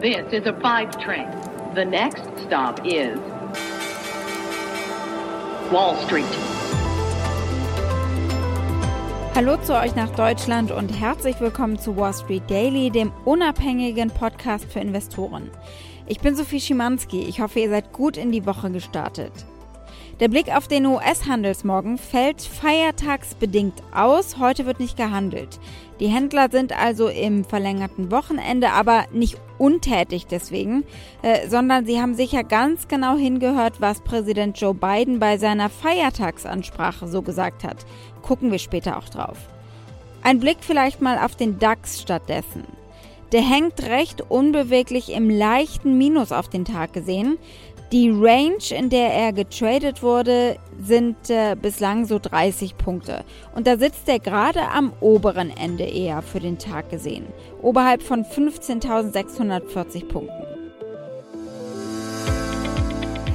This is a five train. The next stop is Wall Street. Hallo zu euch nach Deutschland und herzlich willkommen zu Wall Street Daily, dem unabhängigen Podcast für Investoren. Ich bin Sophie Schimanski. Ich hoffe, ihr seid gut in die Woche gestartet. Der Blick auf den US-Handelsmorgen fällt feiertagsbedingt aus. Heute wird nicht gehandelt. Die Händler sind also im verlängerten Wochenende, aber nicht untätig deswegen, äh, sondern sie haben sicher ganz genau hingehört, was Präsident Joe Biden bei seiner Feiertagsansprache so gesagt hat. Gucken wir später auch drauf. Ein Blick vielleicht mal auf den DAX stattdessen. Der hängt recht unbeweglich im leichten Minus auf den Tag gesehen. Die Range, in der er getradet wurde, sind äh, bislang so 30 Punkte. Und da sitzt er gerade am oberen Ende eher für den Tag gesehen. Oberhalb von 15.640 Punkten.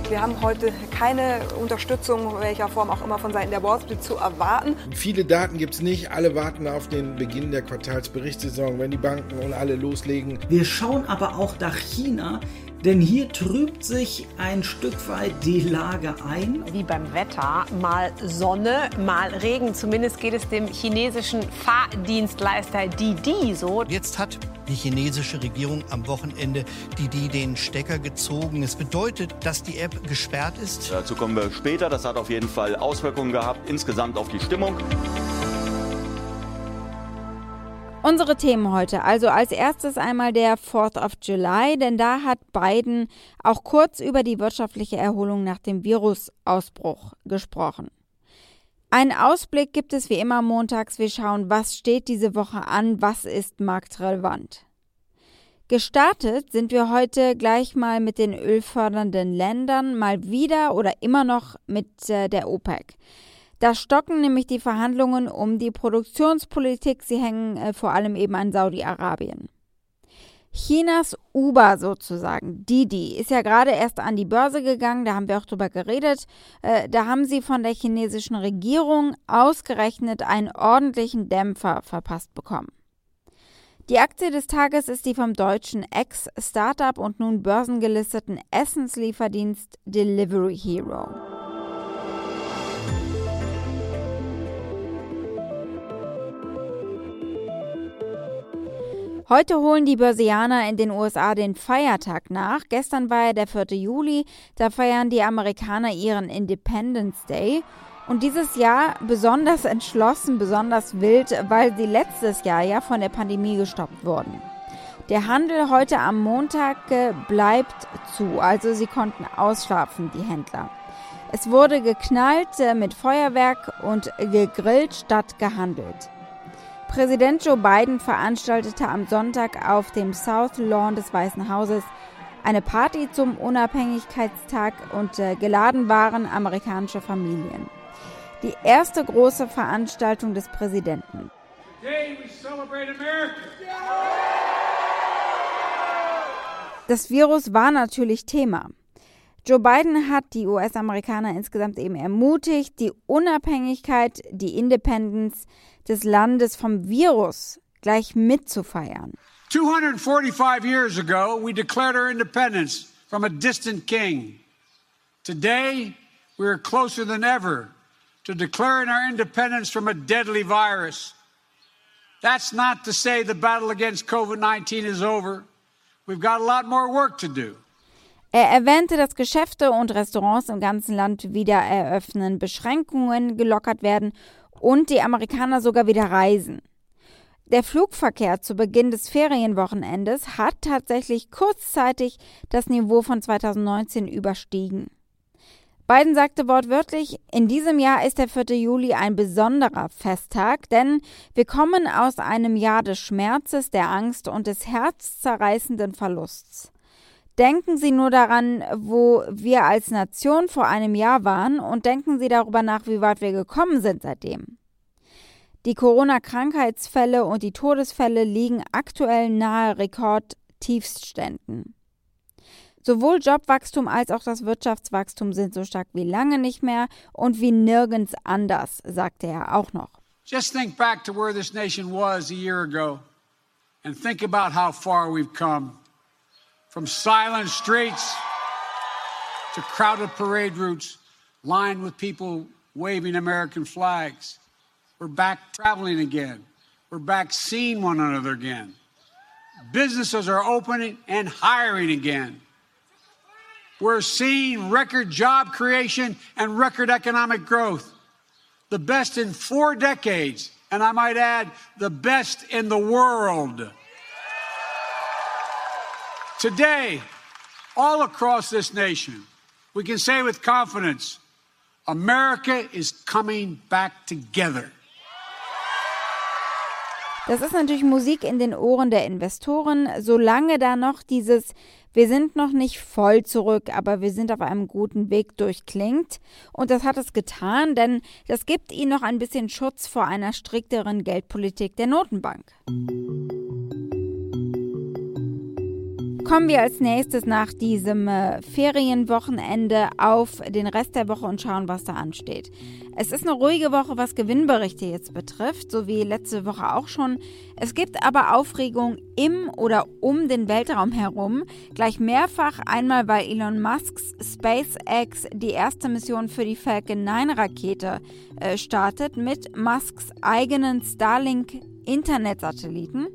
Wir haben heute keine Unterstützung, welcher Form auch immer, von Seiten der Wall Street zu erwarten. Viele Daten gibt es nicht. Alle warten auf den Beginn der Quartalsberichtssaison, wenn die Banken und alle loslegen. Wir schauen aber auch nach China. Denn hier trübt sich ein Stück weit die Lage ein. Wie beim Wetter, mal Sonne, mal Regen. Zumindest geht es dem chinesischen Fahrdienstleister Didi so. Jetzt hat die chinesische Regierung am Wochenende Didi den Stecker gezogen. Es bedeutet, dass die App gesperrt ist. Dazu kommen wir später. Das hat auf jeden Fall Auswirkungen gehabt, insgesamt auf die Stimmung. Unsere Themen heute. Also als erstes einmal der 4th of July, denn da hat Biden auch kurz über die wirtschaftliche Erholung nach dem Virusausbruch gesprochen. Einen Ausblick gibt es wie immer montags. Wir schauen, was steht diese Woche an, was ist marktrelevant. Gestartet sind wir heute gleich mal mit den ölfördernden Ländern, mal wieder oder immer noch mit äh, der OPEC. Da stocken nämlich die Verhandlungen um die Produktionspolitik. Sie hängen äh, vor allem eben an Saudi-Arabien. Chinas Uber sozusagen, Didi, ist ja gerade erst an die Börse gegangen, da haben wir auch drüber geredet. Äh, da haben sie von der chinesischen Regierung ausgerechnet einen ordentlichen Dämpfer verpasst bekommen. Die Aktie des Tages ist die vom deutschen Ex-Startup und nun börsengelisteten Essenslieferdienst Delivery Hero. Heute holen die Börsianer in den USA den Feiertag nach. Gestern war ja der 4. Juli, da feiern die Amerikaner ihren Independence Day. Und dieses Jahr besonders entschlossen, besonders wild, weil sie letztes Jahr ja von der Pandemie gestoppt wurden. Der Handel heute am Montag äh, bleibt zu, also sie konnten ausschlafen, die Händler. Es wurde geknallt äh, mit Feuerwerk und gegrillt statt gehandelt. Präsident Joe Biden veranstaltete am Sonntag auf dem South Lawn des Weißen Hauses eine Party zum Unabhängigkeitstag und äh, geladen waren amerikanische Familien. Die erste große Veranstaltung des Präsidenten. Das Virus war natürlich Thema. Joe Biden hat die US-Amerikaner insgesamt eben ermutigt, die Unabhängigkeit, die Independence des Landes vom Virus gleich mitzufeiern. 245 years ago, we declared our independence from a distant king. Today, we are closer than ever to declaring our independence from a deadly virus. That's not to say the battle against COVID 19 is over. We've got a lot more work to do. Er erwähnte, dass Geschäfte und Restaurants im ganzen Land wieder eröffnen, Beschränkungen gelockert werden und die Amerikaner sogar wieder reisen. Der Flugverkehr zu Beginn des Ferienwochenendes hat tatsächlich kurzzeitig das Niveau von 2019 überstiegen. Biden sagte wortwörtlich, in diesem Jahr ist der 4. Juli ein besonderer Festtag, denn wir kommen aus einem Jahr des Schmerzes, der Angst und des herzzerreißenden Verlusts. Denken Sie nur daran, wo wir als Nation vor einem Jahr waren und denken Sie darüber nach, wie weit wir gekommen sind seitdem. Die Corona-Krankheitsfälle und die Todesfälle liegen aktuell nahe Rekordtiefstständen. Sowohl Jobwachstum als auch das Wirtschaftswachstum sind so stark wie lange nicht mehr und wie nirgends anders, sagte er auch noch. Just think back to where this nation was a year ago and think about how far we've come. From silent streets to crowded parade routes lined with people waving American flags. We're back traveling again. We're back seeing one another again. Businesses are opening and hiring again. We're seeing record job creation and record economic growth. The best in four decades, and I might add, the best in the world. Today, all across this nation, we can say with confidence America is coming back together. Das ist natürlich Musik in den Ohren der Investoren, solange da noch dieses Wir sind noch nicht voll zurück, aber wir sind auf einem guten Weg durchklingt. Und das hat es getan, denn das gibt ihnen noch ein bisschen Schutz vor einer strikteren Geldpolitik der Notenbank. Kommen wir als nächstes nach diesem äh, Ferienwochenende auf den Rest der Woche und schauen, was da ansteht. Es ist eine ruhige Woche, was Gewinnberichte jetzt betrifft, so wie letzte Woche auch schon. Es gibt aber Aufregung im oder um den Weltraum herum, gleich mehrfach. Einmal, weil Elon Musks SpaceX die erste Mission für die Falcon 9 Rakete äh, startet mit Musks eigenen Starlink Internetsatelliten.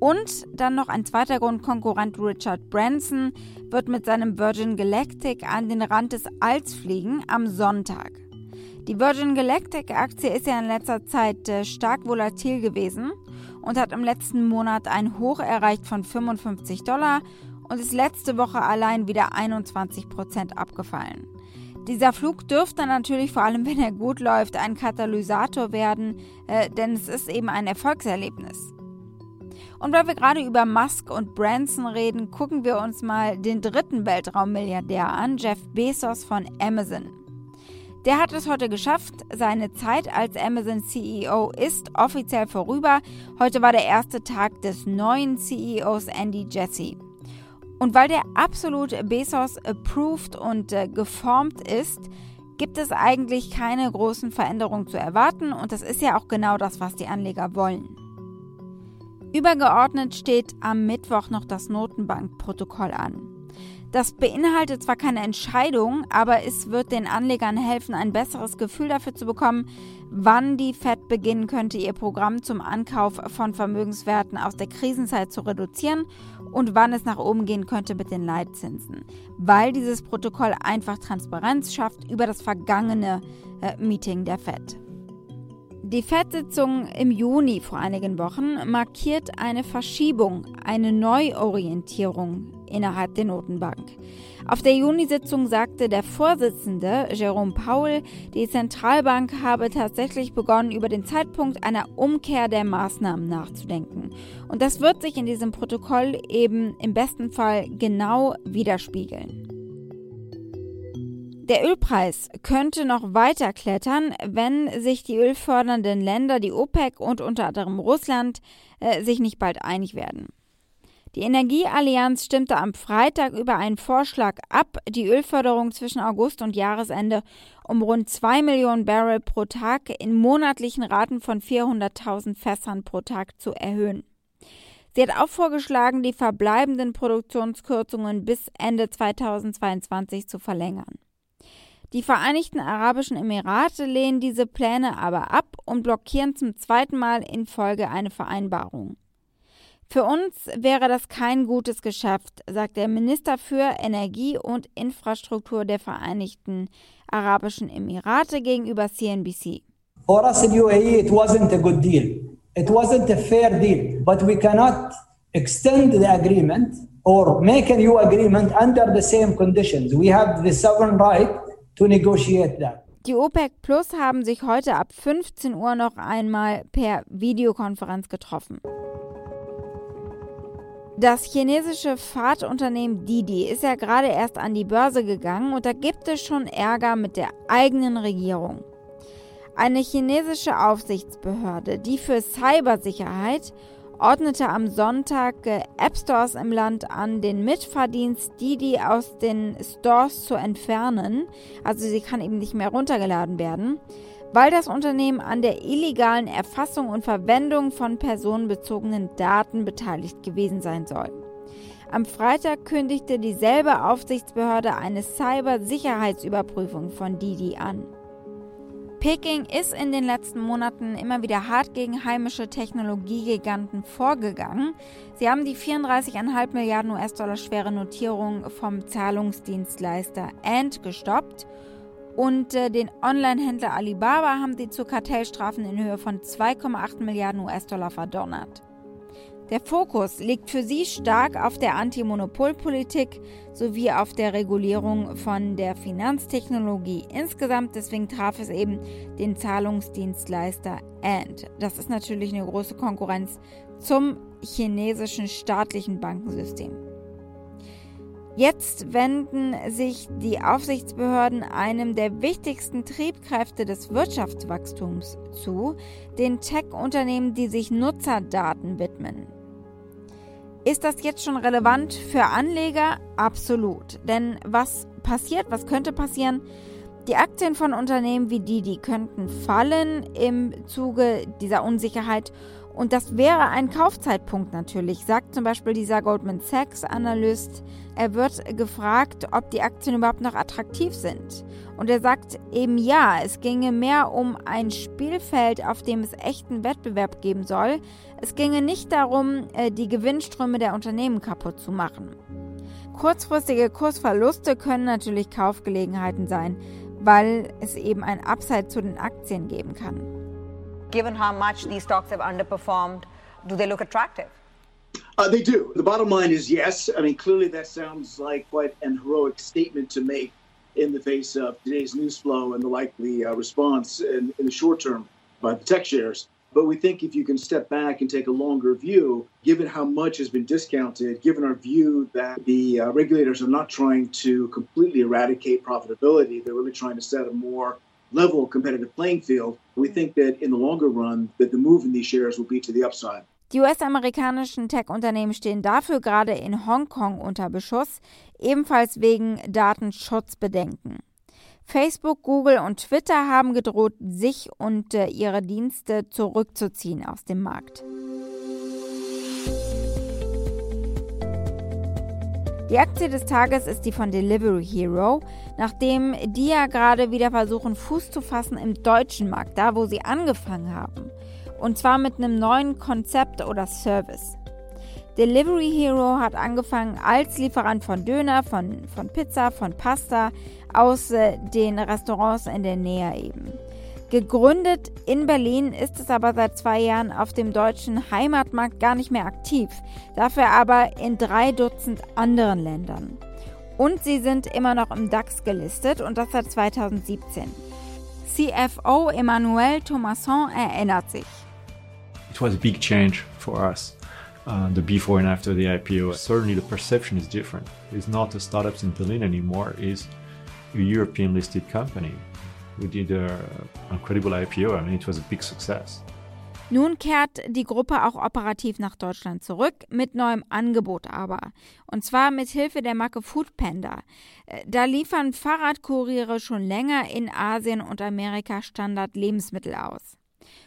Und dann noch ein zweiter Grund, Konkurrent Richard Branson wird mit seinem Virgin Galactic an den Rand des Alls fliegen am Sonntag. Die Virgin Galactic Aktie ist ja in letzter Zeit äh, stark volatil gewesen und hat im letzten Monat ein Hoch erreicht von 55 Dollar und ist letzte Woche allein wieder 21 Prozent abgefallen. Dieser Flug dürfte natürlich, vor allem wenn er gut läuft, ein Katalysator werden, äh, denn es ist eben ein Erfolgserlebnis. Und weil wir gerade über Musk und Branson reden, gucken wir uns mal den dritten Weltraummilliardär an, Jeff Bezos von Amazon. Der hat es heute geschafft. Seine Zeit als Amazon CEO ist offiziell vorüber. Heute war der erste Tag des neuen CEOs Andy Jassy. Und weil der absolut Bezos approved und äh, geformt ist, gibt es eigentlich keine großen Veränderungen zu erwarten und das ist ja auch genau das, was die Anleger wollen. Übergeordnet steht am Mittwoch noch das Notenbankprotokoll an. Das beinhaltet zwar keine Entscheidung, aber es wird den Anlegern helfen, ein besseres Gefühl dafür zu bekommen, wann die Fed beginnen könnte, ihr Programm zum Ankauf von Vermögenswerten aus der Krisenzeit zu reduzieren und wann es nach oben gehen könnte mit den Leitzinsen, weil dieses Protokoll einfach Transparenz schafft über das vergangene äh, Meeting der Fed. Die FED-Sitzung im Juni vor einigen Wochen markiert eine Verschiebung, eine Neuorientierung innerhalb der Notenbank. Auf der Juni-Sitzung sagte der Vorsitzende Jerome Powell, die Zentralbank habe tatsächlich begonnen, über den Zeitpunkt einer Umkehr der Maßnahmen nachzudenken. Und das wird sich in diesem Protokoll eben im besten Fall genau widerspiegeln. Der Ölpreis könnte noch weiter klettern, wenn sich die ölfördernden Länder, die OPEC und unter anderem Russland, äh, sich nicht bald einig werden. Die Energieallianz stimmte am Freitag über einen Vorschlag ab, die Ölförderung zwischen August und Jahresende um rund 2 Millionen Barrel pro Tag in monatlichen Raten von 400.000 Fässern pro Tag zu erhöhen. Sie hat auch vorgeschlagen, die verbleibenden Produktionskürzungen bis Ende 2022 zu verlängern. Die Vereinigten Arabischen Emirate lehnen diese Pläne aber ab und blockieren zum zweiten Mal in Folge eine Vereinbarung. Für uns wäre das kein gutes Geschäft, sagt der Minister für Energie und Infrastruktur der Vereinigten Arabischen Emirate gegenüber CNBC. For us in UAE, it wasn't a good deal. It wasn't a fair deal, but we cannot extend the agreement or make a new agreement under the same conditions. We have the sovereign right to negotiate that. Die OPEC Plus haben sich heute ab 15 Uhr noch einmal per Videokonferenz getroffen. Das chinesische Fahrtunternehmen Didi ist ja gerade erst an die Börse gegangen und da gibt es schon Ärger mit der eigenen Regierung. Eine chinesische Aufsichtsbehörde, die für Cybersicherheit ordnete am Sonntag äh, App Stores im Land an, den Mitverdienst Didi aus den Stores zu entfernen. Also sie kann eben nicht mehr runtergeladen werden, weil das Unternehmen an der illegalen Erfassung und Verwendung von personenbezogenen Daten beteiligt gewesen sein soll. Am Freitag kündigte dieselbe Aufsichtsbehörde eine Cybersicherheitsüberprüfung von Didi an. Peking ist in den letzten Monaten immer wieder hart gegen heimische Technologiegiganten vorgegangen. Sie haben die 34,5 Milliarden US-Dollar schwere Notierung vom Zahlungsdienstleister Ant gestoppt und äh, den Online-Händler Alibaba haben sie zu Kartellstrafen in Höhe von 2,8 Milliarden US-Dollar verdonnert. Der Fokus liegt für sie stark auf der Antimonopolpolitik sowie auf der Regulierung von der Finanztechnologie insgesamt. Deswegen traf es eben den Zahlungsdienstleister Ant. Das ist natürlich eine große Konkurrenz zum chinesischen staatlichen Bankensystem. Jetzt wenden sich die Aufsichtsbehörden einem der wichtigsten Triebkräfte des Wirtschaftswachstums zu, den Tech-Unternehmen, die sich Nutzerdaten widmen. Ist das jetzt schon relevant für Anleger? Absolut. Denn was passiert, was könnte passieren? Die Aktien von Unternehmen wie die, die könnten fallen im Zuge dieser Unsicherheit und das wäre ein Kaufzeitpunkt natürlich, sagt zum Beispiel dieser Goldman Sachs-Analyst. Er wird gefragt, ob die Aktien überhaupt noch attraktiv sind. Und er sagt eben ja, es ginge mehr um ein Spielfeld, auf dem es echten Wettbewerb geben soll. Es ginge nicht darum, äh, die Gewinnströme der Unternehmen kaputt zu machen. Kurzfristige Kursverluste können natürlich Kaufgelegenheiten sein, weil es eben ein Upside zu den Aktien geben kann. Given how much these stocks have underperformed, do they look attractive? Uh, they do. The bottom line is yes. I mean, clearly that sounds like quite an heroic statement to make in the face of today's news flow and the likely uh, response in, in the short term by the tech shares. But we think if you can step back and take a longer view, given how much has been discounted, given our view that the uh, regulators are not trying to completely eradicate profitability, they're really trying to set a more level competitive playing field, we think that in the longer run that the move in these shares will be to the upside. Die US-amerikanischen Tech-Unternehmen stehen dafür gerade in Hongkong unter Beschuss, ebenfalls wegen Datenschutzbedenken. Facebook, Google und Twitter haben gedroht, sich und äh, ihre Dienste zurückzuziehen aus dem Markt. Die Aktie des Tages ist die von Delivery Hero, nachdem die ja gerade wieder versuchen, Fuß zu fassen im deutschen Markt, da wo sie angefangen haben. Und zwar mit einem neuen Konzept oder Service. Delivery Hero hat angefangen als Lieferant von Döner, von, von Pizza, von Pasta aus äh, den Restaurants in der Nähe eben. Gegründet in Berlin ist es aber seit zwei Jahren auf dem deutschen Heimatmarkt gar nicht mehr aktiv, dafür aber in drei Dutzend anderen Ländern. Und sie sind immer noch im DAX gelistet und das seit 2017. CFO Emmanuel Thomasson erinnert sich. It was a big change for us. Uh, the before and after the IPO. Certainly, the perception is different. It's not a startup in Berlin anymore. It's a European listed company we did a, incredible IPO. I mean, it was a big success. Nun kehrt die Gruppe auch operativ nach Deutschland zurück, mit neuem Angebot aber. Und zwar mit Hilfe der Marke Foodpanda. Äh, da liefern Fahrradkuriere schon länger in Asien und Amerika Standard-Lebensmittel aus.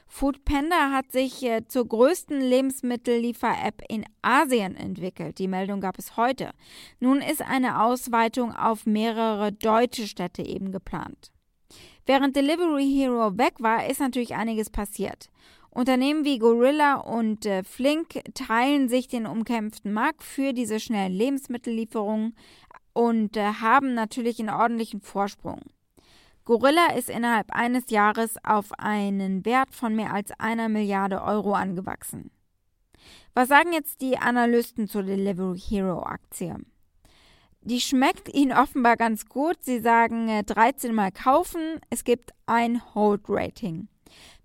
Foodpanda hat sich äh, zur größten Lebensmittelliefer-App in Asien entwickelt. Die Meldung gab es heute. Nun ist eine Ausweitung auf mehrere deutsche Städte eben geplant. Während Delivery Hero weg war, ist natürlich einiges passiert. Unternehmen wie Gorilla und äh, Flink teilen sich den umkämpften Markt für diese schnellen Lebensmittellieferungen und äh, haben natürlich einen ordentlichen Vorsprung. Gorilla ist innerhalb eines Jahres auf einen Wert von mehr als einer Milliarde Euro angewachsen. Was sagen jetzt die Analysten zur Delivery Hero Aktie? Die schmeckt Ihnen offenbar ganz gut. Sie sagen 13 äh, Mal kaufen. Es gibt ein Hold-Rating.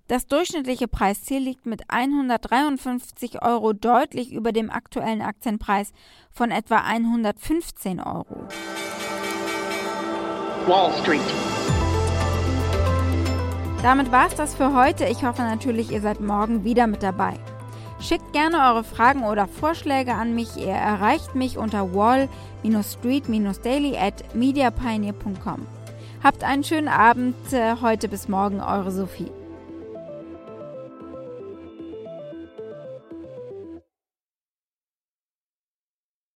Das durchschnittliche Preisziel liegt mit 153 Euro deutlich über dem aktuellen Aktienpreis von etwa 115 Euro. Wall Street. Damit war es das für heute. Ich hoffe natürlich, ihr seid morgen wieder mit dabei. Schickt gerne eure Fragen oder Vorschläge an mich. Ihr erreicht mich unter wall-street-daily at mediapioneer.com. Habt einen schönen Abend. Äh, heute bis morgen, eure Sophie.